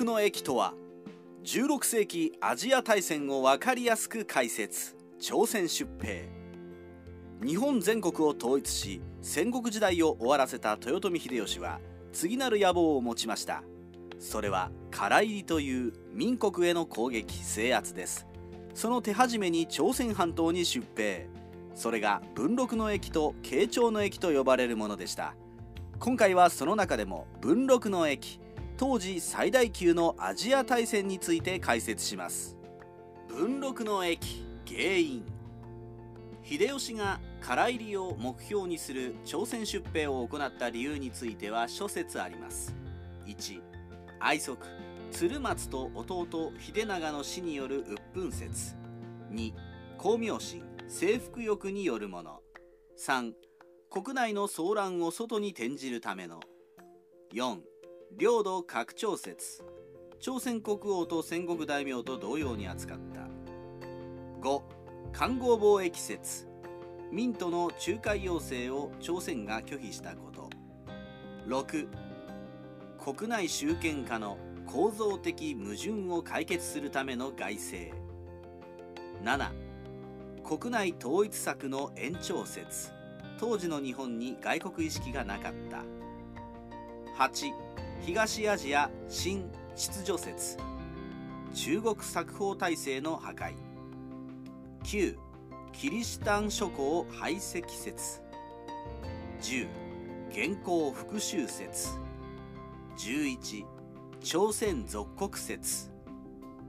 の駅とは16世紀アジア大戦を分かりやすく解説朝鮮出兵。日本全国を統一し戦国時代を終わらせた豊臣秀吉は次なる野望を持ちました。それは唐入りという民国への攻撃制圧です。その手始めに朝鮮半島に出兵。それが文禄の駅と慶長の駅と呼ばれるものでした。今回はその中でも文禄の駅当時最大級のアジア大戦について解説します。文禄の駅原因。秀吉が唐入りを目標にする朝鮮出兵を行った理由については諸説あります。1愛則鶴松と弟秀長の死による鬱憤説。2光明心。征服欲によるもの。3国内の騒乱を外に転じるための。4領土拡張説。朝鮮国王と戦国大名と同様に扱った。5環合貿易説。民との仲介要請を朝鮮が拒否したこと。6国内集権化の構造的矛盾を解決するための外政。7国内統一策の延長説。当時の日本に外国意識がなかった。8東アジア新秩序説。中国作法体制の破壊。9キリシタン諸侯排斥説。10元寇復讐説。11朝鮮属国説。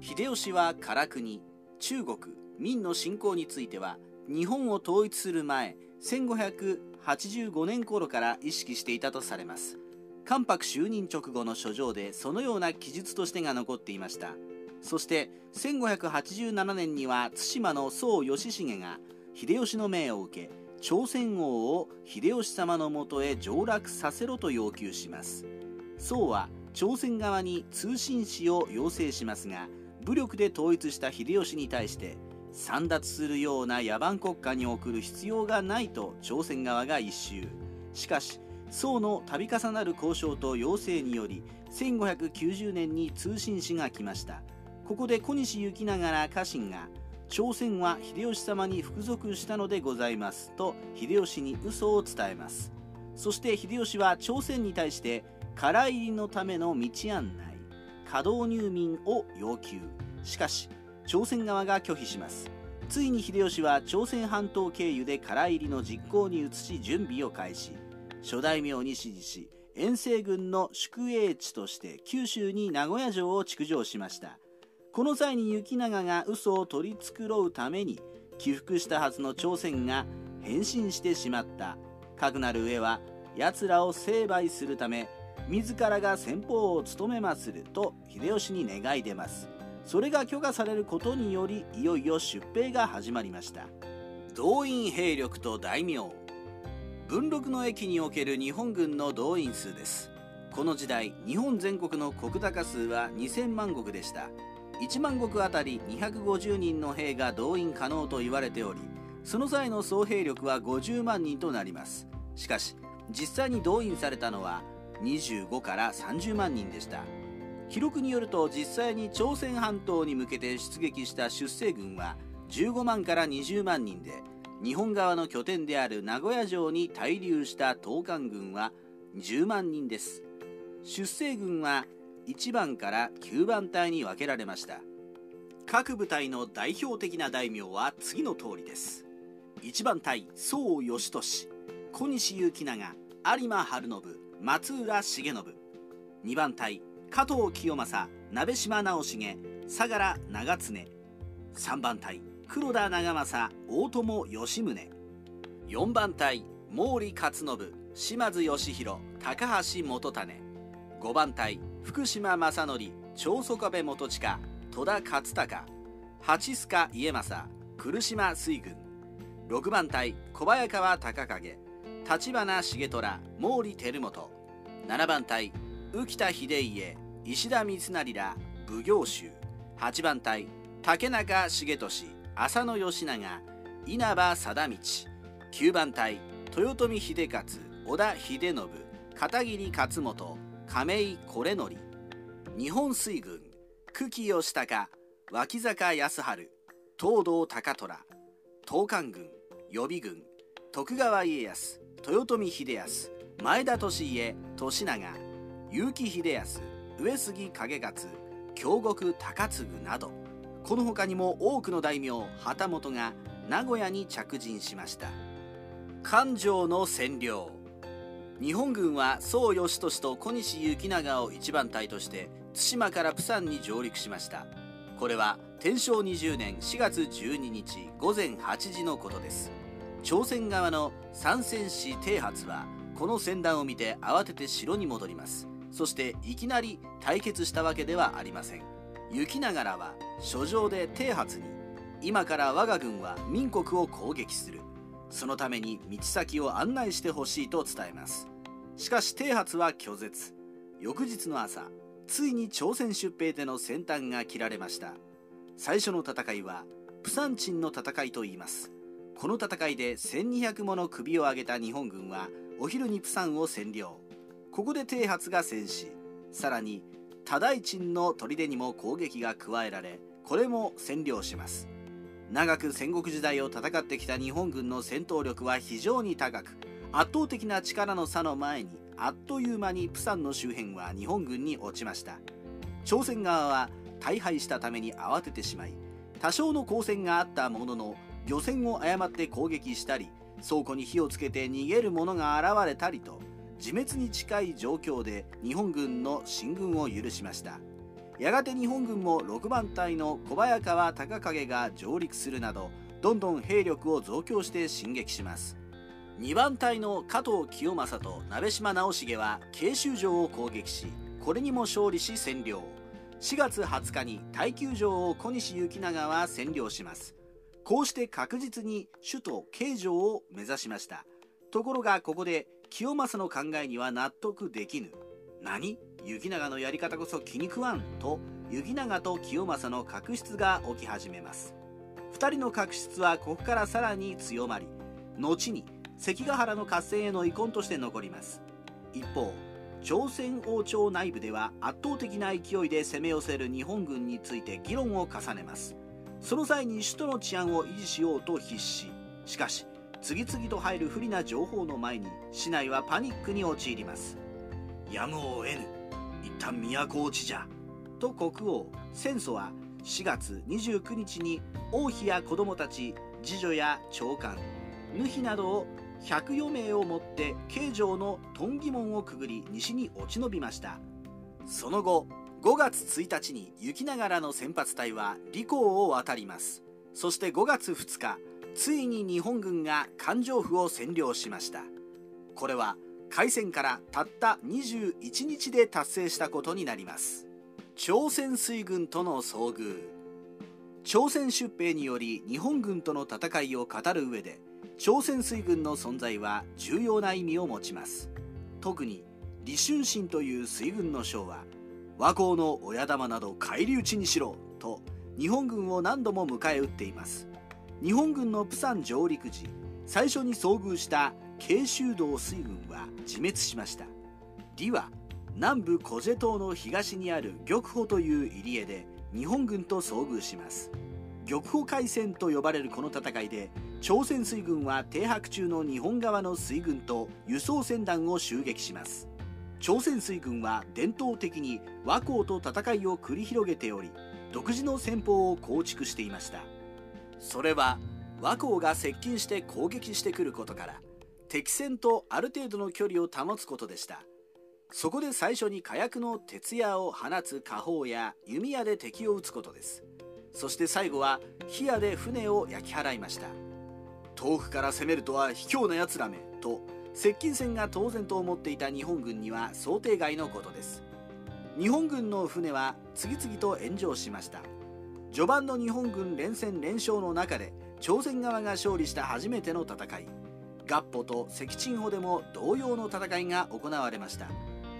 秀吉は唐国。中国明の侵攻については日本を統一する前1585年頃から意識していたとされます。関白就任直後の書状でそのような記述としてが残っていました。そして1587年には対馬の宋義重が秀吉の命を受け朝鮮王を秀吉様のもとへ上洛させろと要求します。宋は朝鮮側に通信使を要請しますが武力で統一した秀吉に対して散奪するような野蛮国家に送る必要がないと朝鮮側が一周しかし宋の度重なる交渉と要請により1590年に通信使が来ました。ここで小西行長ら家臣が朝鮮は秀吉様に服属したのでございますと秀吉に嘘を伝えます。そして秀吉は朝鮮に対して唐入りのための道案内稼働入民を要求。しかし朝鮮側が拒否します。ついに秀吉は朝鮮半島経由で唐入りの実行に移し準備を開始。諸大名に指示し遠征軍の宿営地として九州に名古屋城を築城しました。この際に行長が嘘を取り繕うために起伏したはずの朝鮮が変身してしまった。かくなる上は奴らを成敗するため自らが先方を務めますると秀吉に願い出ます。それが許可されることによりいよいよ出兵が始まりました。動員兵力と大名。文禄の駅における日本軍の動員数です。この時代日本全国の石高数は2000万石でした。1万石あたり250人の兵が動員可能と言われておりその際の総兵力は50万人となります。しかし実際に動員されたのは25から30万人でした。記録によると実際に朝鮮半島に向けて出撃した出征軍は15万から20万人で日本側の拠点である名古屋城に滞留した東韓軍は10万人です。出征軍は1番から9番隊に分けられました。各部隊の代表的な大名は次の通りです。1番隊宋義俊小西行長有馬晴信松浦重信。2番隊加藤清正鍋島直重相良長常。3番隊黒田長政大友義宗。4番隊毛利勝信島津義弘高橋元種5番隊福島正則長宗我部元親戸田勝孝八須賀家政来島水軍。6番隊小早川隆景立花重虎毛利輝元。7番隊浮田秀家石田三成ら奉行衆。8番隊竹中重利浅野義長稲葉貞道9番隊豊臣秀勝織田秀信片桐勝元亀井惟則日本水軍久喜義高脇坂康晴東堂高虎東海軍予備軍徳川家康豊臣秀康前田利家利長結城秀康上杉景勝京極高次など。この他にも多くの大名旗本が名古屋に着陣しました。関城の占領。日本軍は宋義俊と小西行長を一番隊として対馬から釜山に上陸しました。これは天正20年4月12日午前8時のことです。朝鮮側の三戦士帝発はこの船団を見て慌てて城に戻ります。そしていきなり対決したわけではありません。行ながらは書状で帝発に今から我が軍は民国を攻撃する。そのために道先を案内してほしいと伝えます。しかし帝発は拒絶。翌日の朝ついに朝鮮出兵での先端が切られました。最初の戦いはプサンチンの戦いと言います。この戦いで1200もの首を挙げた日本軍はお昼にプサンを占領。ここで帝発が戦死さらに多大鎮の砦にも攻撃が加えられこれも占領します。長く戦国時代を戦ってきた日本軍の戦闘力は非常に高く圧倒的な力の差の前にあっという間にプサンの周辺は日本軍に落ちました。朝鮮側は大敗したために慌ててしまい多少の交戦があったものの漁船を誤って攻撃したり倉庫に火をつけて逃げる者が現れたりと自滅に近い状況で日本軍の進軍を許しました。やがて日本軍も6番隊の小早川隆景が上陸するなどどんどん兵力を増強して進撃します。2番隊の加藤清正と鍋島直重は慶州城を攻撃しこれにも勝利し占領。4月20日に耐久城を小西行長は占領します。こうして確実に首都慶城を目指しました。ところがここで清正の考えには納得できぬ。何？行長のやり方こそ気に食わんと。行長と清正の確執が起き始めます。2人の確執はここからさらに強まり後に関ヶ原の合戦への遺恨として残ります。一方朝鮮王朝内部では圧倒的な勢いで攻め寄せる日本軍について議論を重ねます。その際に首都の治安を維持しようと必死。しかし次々と入る不利な情報の前に市内はパニックに陥ります。やむを得ぬ一旦都落ちじゃと国王戦争は4月29日に王妃や子供たち次女や長官主などを104名をもって京城の遁義門をくぐり西に落ち延びました。その後5月1日に雪ながらの先発隊は李光を渡ります。そして5月2日ついに日本軍が環状府を占領しました。これは開戦からたった21日で達成したことになります。朝鮮水軍との遭遇。朝鮮出兵により日本軍との戦いを語る上で朝鮮水軍の存在は重要な意味を持ちます。特に李春心という水軍の将は和光の親玉など返り討ちにしろと日本軍を何度も迎え撃っています。日本軍のプサン上陸時最初に遭遇した慶州道水軍は自滅しました。李は南部コジェ島の東にある玉穂という入り江で日本軍と遭遇します。玉穂海戦と呼ばれるこの戦いで朝鮮水軍は停泊中の日本側の水軍と輸送船団を襲撃します。朝鮮水軍は伝統的に和光と戦いを繰り広げており独自の戦法を構築していました。それは和光が接近して攻撃してくることから敵船とある程度の距離を保つことでした。そこで最初に火薬の鉄矢を放つ火砲や弓矢で敵を撃つことです。そして最後は火矢で船を焼き払いました。遠くから攻めるとは卑怯な奴らめと接近戦が当然と思っていた日本軍には想定外のことです。日本軍の船は次々と炎上しました。序盤の日本軍連戦連勝の中で朝鮮側が勝利した初めての戦い。合浦と赤鎮穂でも同様の戦いが行われました。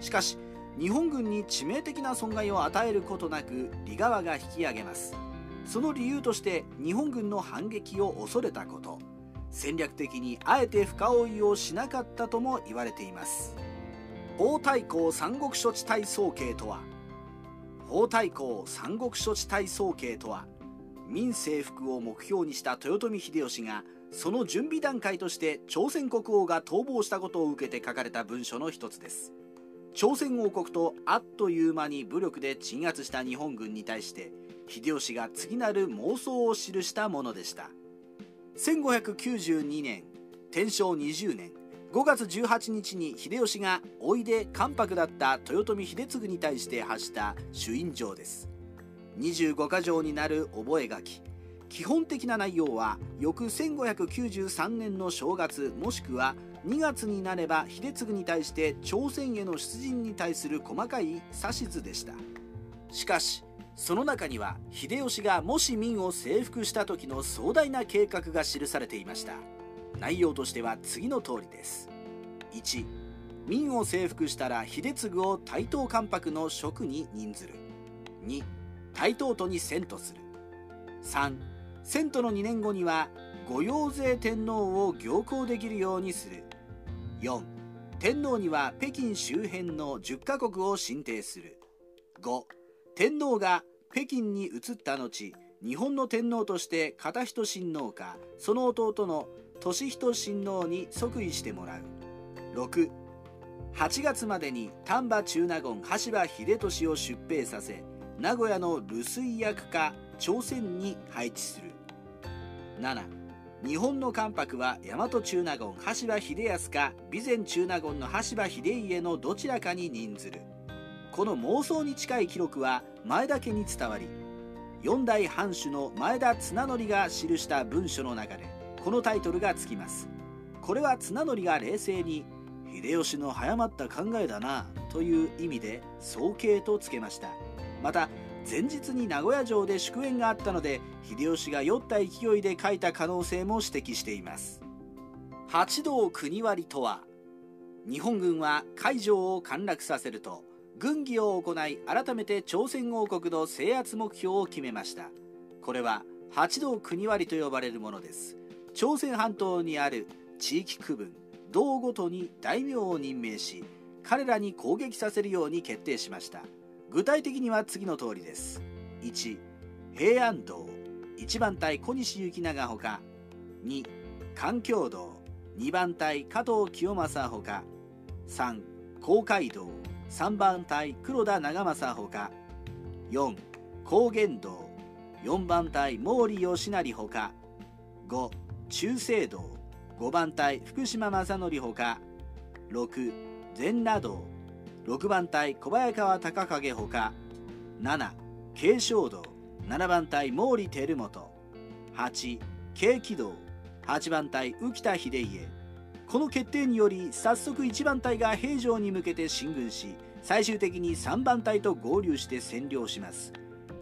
しかし日本軍に致命的な損害を与えることなく李側が引き上げます。その理由として日本軍の反撃を恐れたこと。戦略的にあえて深追いをしなかったとも言われています。大太閤三国処置隊総計とは法太閤三国処置体総計とは民征服を目標にした豊臣秀吉がその準備段階として朝鮮国王が逃亡したことを受けて書かれた文書の一つです。朝鮮王国とあっという間に武力で鎮圧した日本軍に対して秀吉が次なる妄想を記したものでした。1592年天正20年5月18日に秀吉がおいで関白だった豊臣秀次に対して発した朱印状です。25か条になる覚書。基本的な内容は翌1593年の正月もしくは2月になれば秀次に対して朝鮮への出陣に対する細かい指図でした。しかしその中には秀吉がもし明を征服した時の壮大な計画が記されていました。内容としては次の通りです。1明を征服したら秀次を台東関白の職に任ずる。2台東都に遷都する。3遷都の2年後には御用税天皇を行幸できるようにする。4天皇には北京周辺の10カ国を進呈する。5天皇が北京に移った後日本の天皇として片人親王かその弟の俊人親王に即位してもらう。68月までに丹波中納言羽柴秀俊を出兵させ名古屋の留守役か朝鮮に配置する。7日本の関白は大和中納言羽柴秀康か備前中納言の羽柴秀家のどちらかに任ずる。この妄想に近い記録は前田家に伝わり四代藩主の前田綱則が記した文書の中でこのタイトルがつきます。これは綱則が冷静に秀吉の早まった考えだなという意味で早計とつけました。また前日に名古屋城で祝宴があったので秀吉が酔った勢いで書いた可能性も指摘しています。八道国割とは日本軍は海上を陥落させると軍議を行い改めて朝鮮王国の制圧目標を決めました。これは八道国割と呼ばれるものです。朝鮮半島にある地域区分道ごとに大名を任命し彼らに攻撃させるように決定しました。具体的には次の通りです。1平安道。1番隊小西行長ほか。2環境道。2番隊加藤清正ほか。3公会道。3番隊黒田長政ほか。4高原道。4番隊毛利義成ほか。5中正道。5番隊福島正則ほか。6全羅道。6番隊小早川隆景ほか。7慶祥道。7番隊毛利輝元。8慶喜道。8番隊浮田秀家。この決定により早速1番隊が平城に向けて進軍し最終的に3番隊と合流して占領します。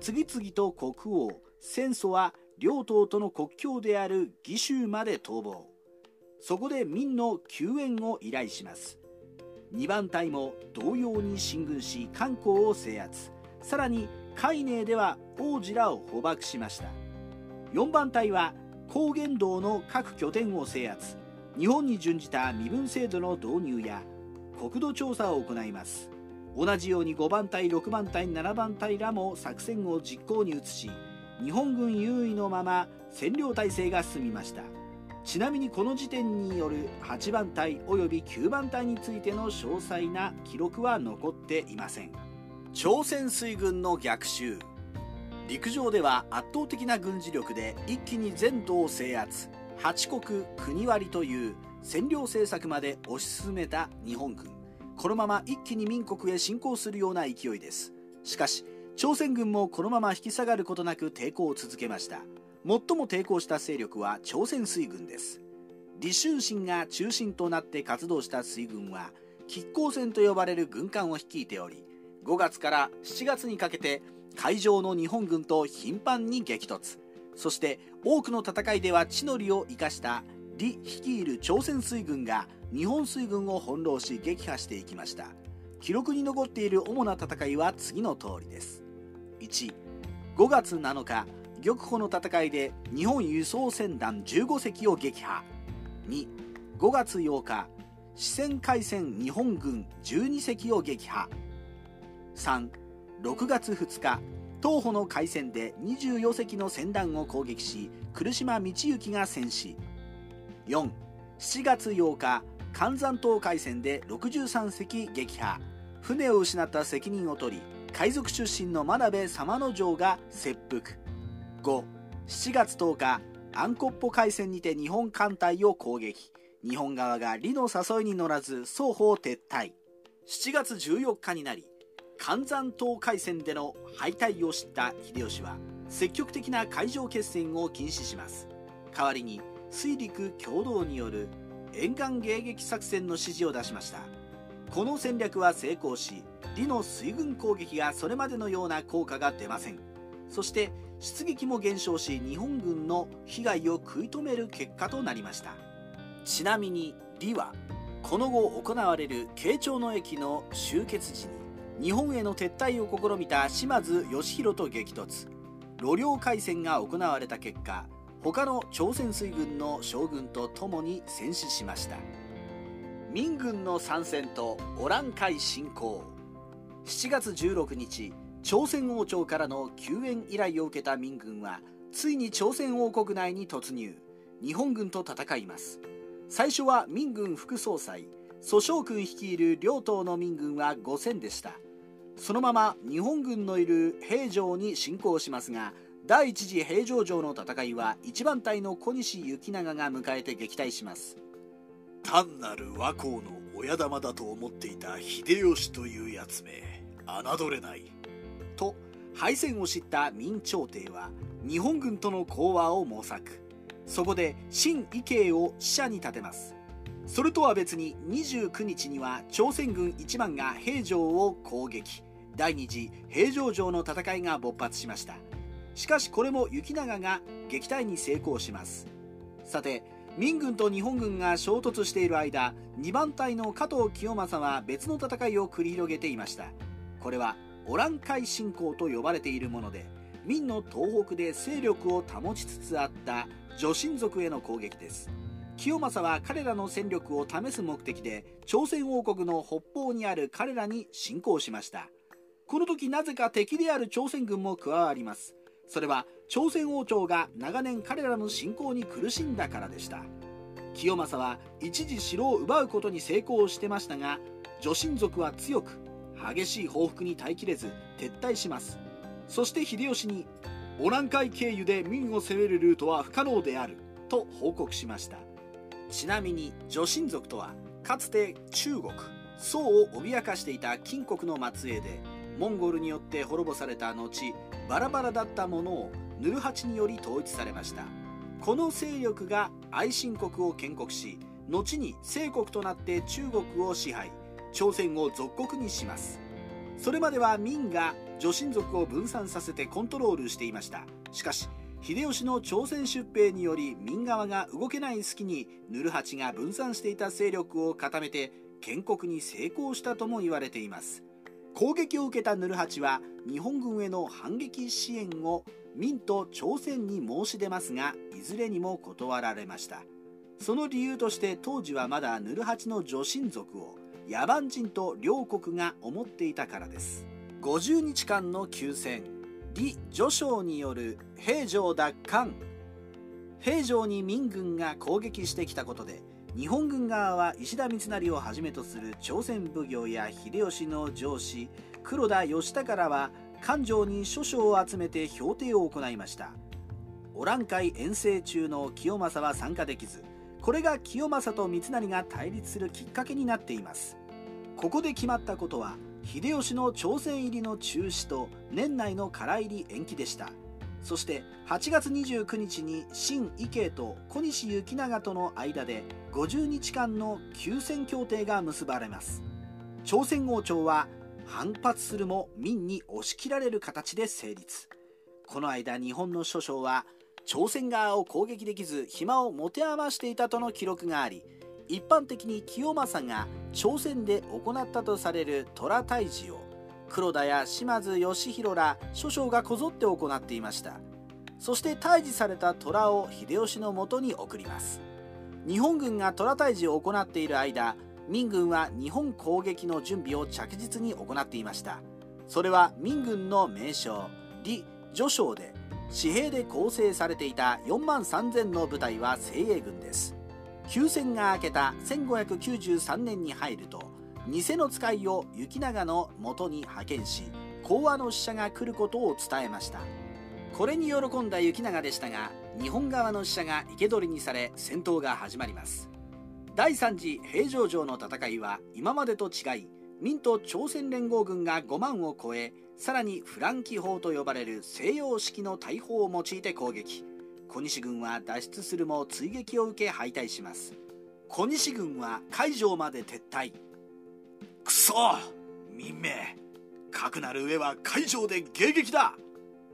次々と国王戦争は両党との国境である義州まで逃亡。そこで明の救援を依頼します。2番隊も同様に進軍し漢江を制圧。さらに海寧では王子らを捕獲しました。4番隊は高原道の各拠点を制圧。日本に準じた身分制度の導入や国土調査を行います。同じように5番隊6番隊7番隊らも作戦を実行に移し日本軍優位のまま占領体制が進みました。ちなみにこの時点による8番隊及び9番隊についての詳細な記録は残っていません。朝鮮水軍の逆襲。陸上では圧倒的な軍事力で一気に全土を制圧。八国国割という占領政策まで推し進めた日本軍。このまま一気に民国へ侵攻するような勢いです。しかし朝鮮軍もこのまま引き下がることなく抵抗を続けました。最も抵抗した勢力は朝鮮水軍です。李春心が中心となって活動した水軍は亀甲戦と呼ばれる軍艦を率いており5月から7月にかけて海上の日本軍と頻繁に激突。そして多くの戦いでは地の利を生かした李率いる朝鮮水軍が日本水軍を翻弄し撃破していきました。記録に残っている主な戦いは次の通りです。15月7日玉穂の戦いで日本輸送船団15隻を撃破。25月8日四川海戦日本軍12隻を撃破。3 6月2日東穂の海戦で24隻の船団を攻撃し来島道行が戦死47月8日関山島海戦で63隻撃破。船を失った責任を取り海賊出身の真鍋様之丞が切腹。57月10日アンコッポ海戦にて日本艦隊を攻撃。日本側が李の誘いに乗らず双方撤退。7月14日になり関山島海戦での敗退を知った秀吉は積極的な海上決戦を禁止します。代わりに水陸共同による沿岸迎撃作戦の指示を出しました。この戦略は成功し李の水軍攻撃がそれまでのような効果が出ません。そして出撃も減少し日本軍の被害を食い止める結果となりました。ちなみに李はこの後行われる慶長の駅の終結時に日本への撤退を試みた島津義弘と激突。路領海戦が行われた結果他の朝鮮水軍の将軍と共に戦死しました。民軍の参戦とオラン海侵攻。7月16日朝鮮王朝からの救援依頼を受けた民軍はついに朝鮮王国内に突入。日本軍と戦います。最初は民軍副総裁蘇将軍率いる両党の民軍は5000でした。そのまま日本軍のいる平城に侵攻しますが第一次平城城の戦いは一番隊の小西行長が迎えて撃退します。単なる和光の親玉だと思っていた秀吉というやつめ侮れない。と敗戦を知った明朝廷は日本軍との講和を模索。そこで新義慶を使者に立てます。それとは別に29日には朝鮮軍1万が平城を攻撃。第二次平城城の戦いが勃発しました。しかしこれも行長が撃退に成功します。さて民軍と日本軍が衝突している間2番隊の加藤清正は別の戦いを繰り広げていました。これはオラン海侵攻と呼ばれているもので明の東北で勢力を保ちつつあった女神族への攻撃です。清正は彼らの戦力を試す目的で朝鮮王国の北方にある彼らに侵攻しました。この時なぜか敵である朝鮮軍も加わります。それは朝鮮王朝が長年彼らの侵攻に苦しんだからでした。清正は一時城を奪うことに成功してましたが女神族は強く激しい報復に耐えきれず撤退します。そして秀吉にオラン海経由で明を攻めるルートは不可能であると報告しました。ちなみに女神族とはかつて中国宋を脅かしていた金国の末裔でモンゴルによって滅ぼされた後バラバラだったものをヌルハチにより統一されました。この勢力が愛新国を建国し後に清国となって中国を支配朝鮮を属国にします。それまでは明が女神族を分散させてコントロールしていました。しかし秀吉の朝鮮出兵により明側が動けない隙にヌルハチが分散していた勢力を固めて建国に成功したとも言われています。攻撃を受けたヌルハチは日本軍への反撃支援を明と朝鮮に申し出ますがいずれにも断られました。その理由として当時はまだヌルハチの女神族を野蛮人と両国が思っていたからです。50日間の休戦。李序章による平城奪還。平城に民軍が攻撃してきたことで日本軍側は石田三成をはじめとする朝鮮奉行や秀吉の上司黒田義孝らは官城に諸将を集めて評定を行いました。オラン海遠征中の清正は参加できずこれが清正と三成が対立するきっかけになっています。ここで決まったことは秀吉の朝鮮入りの中止と年内の唐入り延期でした。そして8月29日に新義慶と小西行長との間で50日間の休戦協定が結ばれます。朝鮮王朝は反発するも民に押し切られる形で成立。この間日本の諸将は朝鮮側を攻撃できず暇を持て余していたとの記録があり一般的に清正が朝鮮で行ったとされる虎退治を黒田や島津義弘ら諸将がこぞって行っていました。そして退治された虎を秀吉のもとに送ります。日本軍が虎退治を行っている間民軍は日本攻撃の準備を着実に行っていましたそれは民軍の名将李序章で紙幣で構成されていた4万3000の部隊は精鋭軍です休戦が明けた1593年に入ると偽の使いを行長のもとに派遣し講和の使者が来ることを伝えましたこれに喜んだ行長でしたが日本側の使者が生け捕りにされ戦闘が始まります第3次平城城の戦いは今までと違い明と朝鮮連合軍が5万を超えさらにフランキ砲と呼ばれる西洋式の大砲を用いて攻撃。小西軍は脱出するも追撃を受け敗退します。小西軍は海上まで撤退。くそ民名かくなる上は海上で迎撃だ!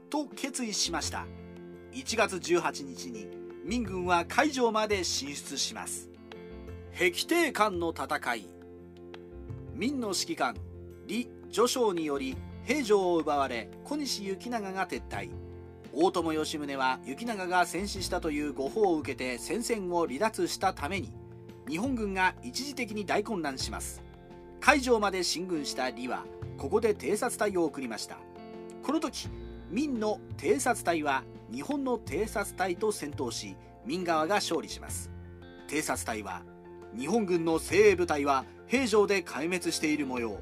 と決意しました。1月18日に民軍は海上まで進出します。壁帝間の戦い。明の指揮官李序章により平城を奪われ小西行長が撤退。大友義宗は行長が戦死したという誤報を受けて戦線を離脱したために日本軍が一時的に大混乱します。海上まで進軍した李はここで偵察隊を送りました。この時明の偵察隊は日本の偵察隊と戦闘し明側が勝利します。偵察隊は日本軍の精鋭部隊は平城で壊滅している模様。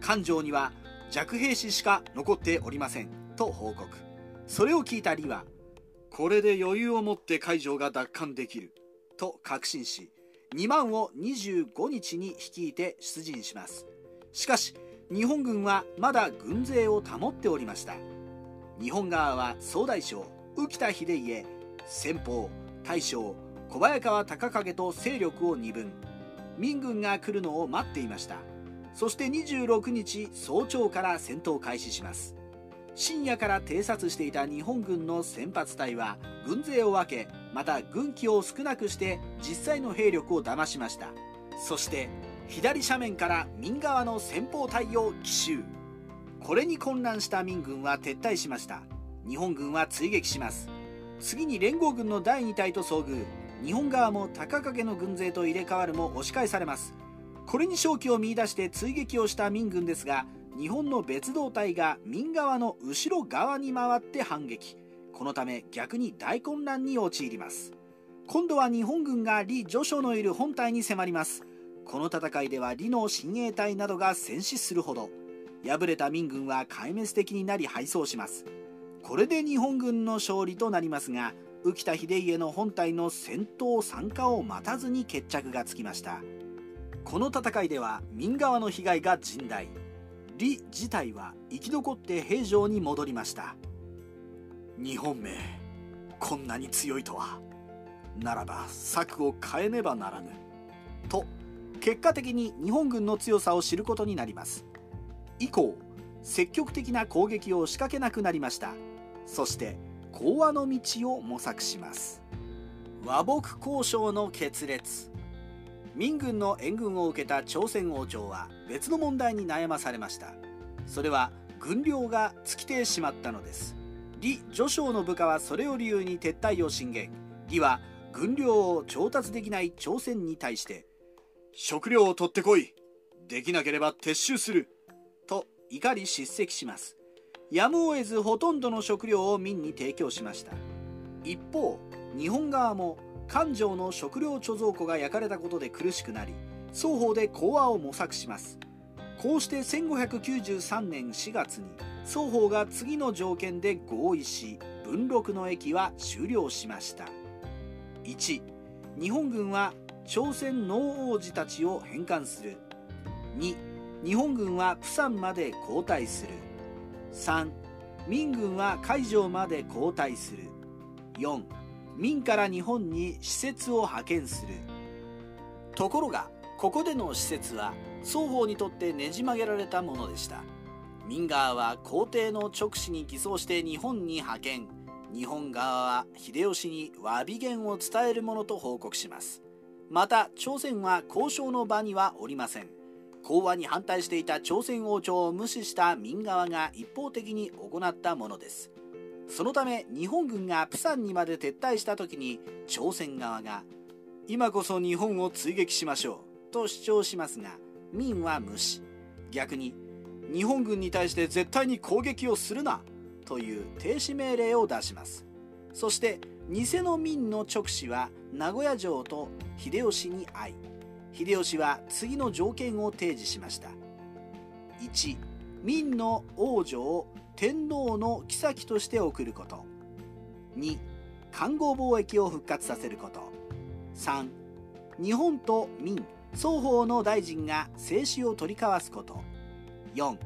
艦上には弱兵士しか残っておりません。と報告。それを聞いた李はこれで余裕を持って海上が奪還できる。と確信し2万を25日に率いて出陣します。しかし日本軍はまだ軍勢を保っておりました。日本側は総大将浮田秀家先方大将小早川隆景と勢力を二分。民軍が来るのを待っていました。そして26日早朝から戦闘開始します。深夜から偵察していた日本軍の先発隊は軍勢を分けまた軍機を少なくして実際の兵力を騙しました。そして左斜面から民側の先方隊を奇襲。これに混乱した民軍は撤退しました。日本軍は追撃します。次に連合軍の第2隊と遭遇。日本側も高影の軍勢と入れ替わるも押し返されます。これに勝機を見出して追撃をした民軍ですが日本の別動隊が民側の後ろ側に回って反撃。このため逆に大混乱に陥ります。今度は日本軍が李序章のいる本隊に迫ります。この戦いでは李の親衛隊などが戦死するほど。敗れた民軍は壊滅的になり敗走します。これで日本軍の勝利となりますが浮田秀家の本隊の戦闘参加を待たずに決着がつきました。この戦いでは民側の被害が甚大。李自体は生き残って平城に戻りました。日本名こんなに強いとは。ならば策を変えねばならぬ。と結果的に日本軍の強さを知ることになります。以降積極的な攻撃を仕掛けなくなりました。そして講和の道を模索します。和睦交渉の決裂。民軍の援軍を受けた朝鮮王朝は別の問題に悩まされました。それは軍領が尽きてしまったのです。李序章の部下はそれを理由に撤退を進言。李は軍領を調達できない朝鮮に対して食料を取ってこい。できなければ撤収する。と怒り叱責します。やむを得ずほとんどの食料を民に提供しました。一方日本側も艦上の食料貯蔵庫が焼かれたことで苦しくなり双方で講和を模索します。こうして1593年4月に双方が次の条件で合意し文禄の駅は終了しました。1日本軍は朝鮮農王子たちを返還する。2日本軍は釜山まで後退する。3民軍は海上まで後退する。4民から日本に施設を派遣する。ところがここでの施設は双方にとってねじ曲げられたものでした。民側は皇帝の直使に偽装して日本に派遣。日本側は秀吉に詫び言を伝えるものと報告します。また朝鮮は交渉の場にはおりません。講和に反対していた朝鮮王朝を無視した民側が一方的に行ったものです。そのため日本軍がプサンにまで撤退した時に朝鮮側が今こそ日本を追撃しましょうと主張しますが民は無視。逆に日本軍に対して絶対に攻撃をするなという停止命令を出します。そして偽の明の勅使は名古屋城と秀吉に会い秀吉は次の条件を提示しました。1明の王女を天皇の妃として送ること。2環合貿易を復活させること。3日本と明双方の大臣が静止を取り交わすこと。4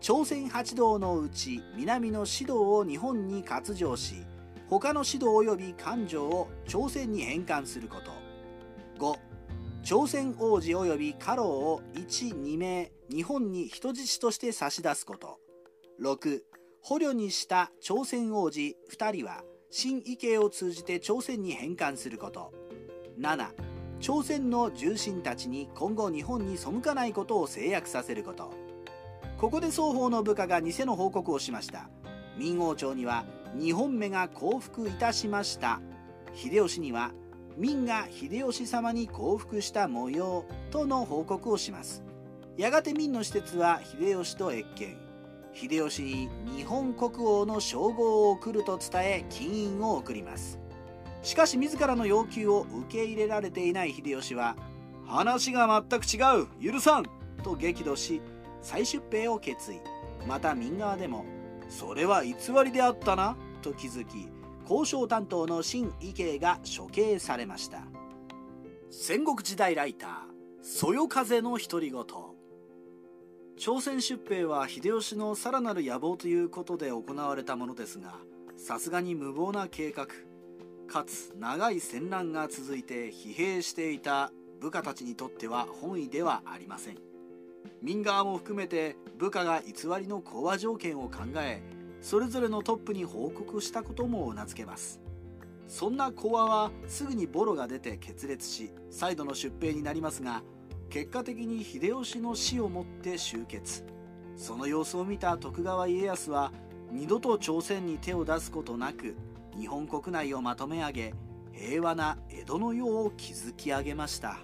朝鮮八道のうち南の指導を日本に割譲し他の指導及び勘定を朝鮮に返還すること。5朝鮮王子及び家老を12名日本に人質として差し出すこと。6捕虜にした朝鮮王子2人は新意形を通じて朝鮮に返還すること。7朝鮮の重臣たちに今後日本に背かないことを制約させること。ここで双方の部下が偽の報告をしました。明王朝には日本目が降伏いたしました。秀吉には明が秀吉様に降伏した模様との報告をします。やがて明の使節は秀吉と謁見。秀吉に日本国王の称号を送ると伝え金印を送ります。しかし自らの要求を受け入れられていない秀吉は話が全く違う許さんと激怒し再出兵を決意。また民側でもそれは偽りであったなと気づき交渉担当の新意慶が処刑されました。戦国時代ライターそよ風の独り言。朝鮮出兵は秀吉のさらなる野望ということで行われたものですがさすがに無謀な計画。かつ長い戦乱が続いて疲弊していた部下たちにとっては本意ではありません。民側も含めて部下が偽りの講和条件を考えそれぞれのトップに報告したこともうなずけますそんな講和はすぐにボロが出て決裂し再度の出兵になりますが結果的に秀吉の死をもって終結その様子を見た徳川家康は二度と朝鮮に手を出すことなく日本国内をまとめ上げ平和な江戸の世を築き上げました。